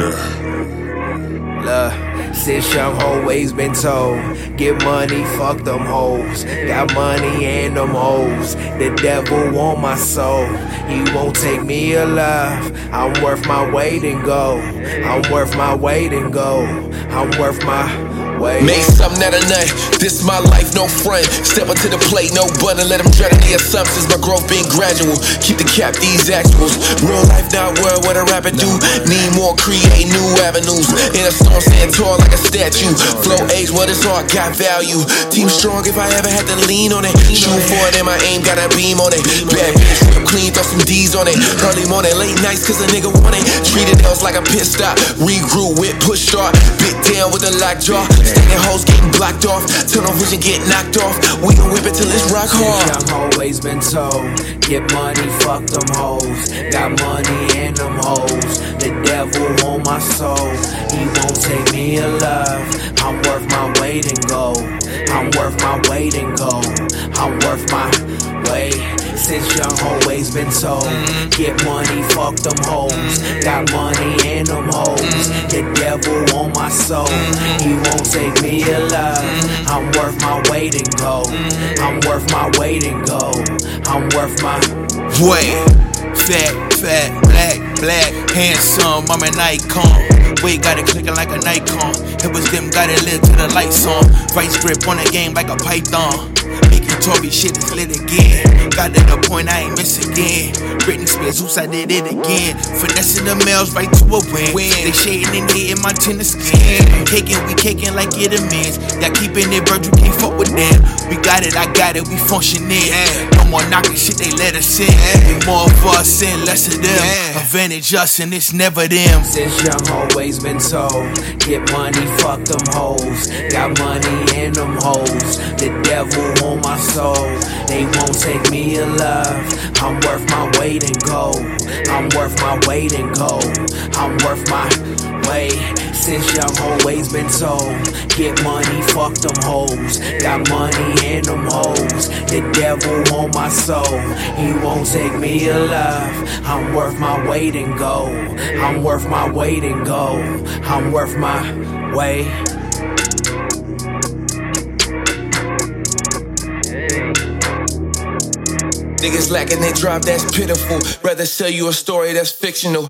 Look, since young always been told, get money, fuck them hoes. Got money and them hoes. The devil want my soul. He won't take me alive. I'm worth my weight in gold. I'm worth my weight in gold. I'm worth my way. Make something out of nothing. This my life, no front. Step up to the plate, no button. Let them drown in the assumptions. My growth being gradual. Keep the cap, these actuals. Real life, not world, what a rapper do. Need more, create new avenues. In a storm, stand tall like a statue. Flow age, what is all got value. Team strong if I ever had to lean on it. Shoot for it, and my aim got a beam on it. Bad bitch, whip clean, throw some D's on it. Early morning, late nights, cause a nigga want it. Treated else like a pit stop. Regrew with push start. Bit down with a lockjaw. Standing hoes getting blocked off. Tunnel vision get knocked off. We gon' whip it till it's rock hard. I've always been told, get money, fuck them hoes. Got money and them hoes. The devil on my soul. He won't take me alive. I'm worth my weight in gold. I'm worth my weight in gold. I'm worth my weight. Since young always been told, get money, fuck them hoes. Got money and them hoes. Soul. He won't take me alive. I'm worth my weight in gold. I'm worth my weight in gold. I'm worth my Wait, fat, fat, black, black, handsome, I'm an icon. Wayy, got it clicking like a Nikon. It was them, got it lit to the lights on. Vice grip on the game like a python. Making me shit is lit again. Got to the point I ain't miss again. Britney Spears, oops, I did it again. Finessing the males right to a win. They shading and hating my tennis skin. Caking, we caking like it a man's. Y'all keeping it bird, you can't fuck with them. We got it, I got it, we functioning. No more knocking shit, they let us in. We more of us and less of them. Advantage us and it's never them. Since young always been told, get money, fuck them hoes. Got money and them hoes. The devil on my soul. They won't take me alive. I'm worth my weight in gold. I'm worth my weight in gold. I'm worth my weight. Since young always been told, get money, fuck them hoes. Got money and them hoes. The devil on my soul. He won't take me alive. I'm worth my weight in gold. I'm worth my weight in gold. I'm worth my weight. Niggas lacking they drive, that's pitiful. Rather sell you a story that's fictional.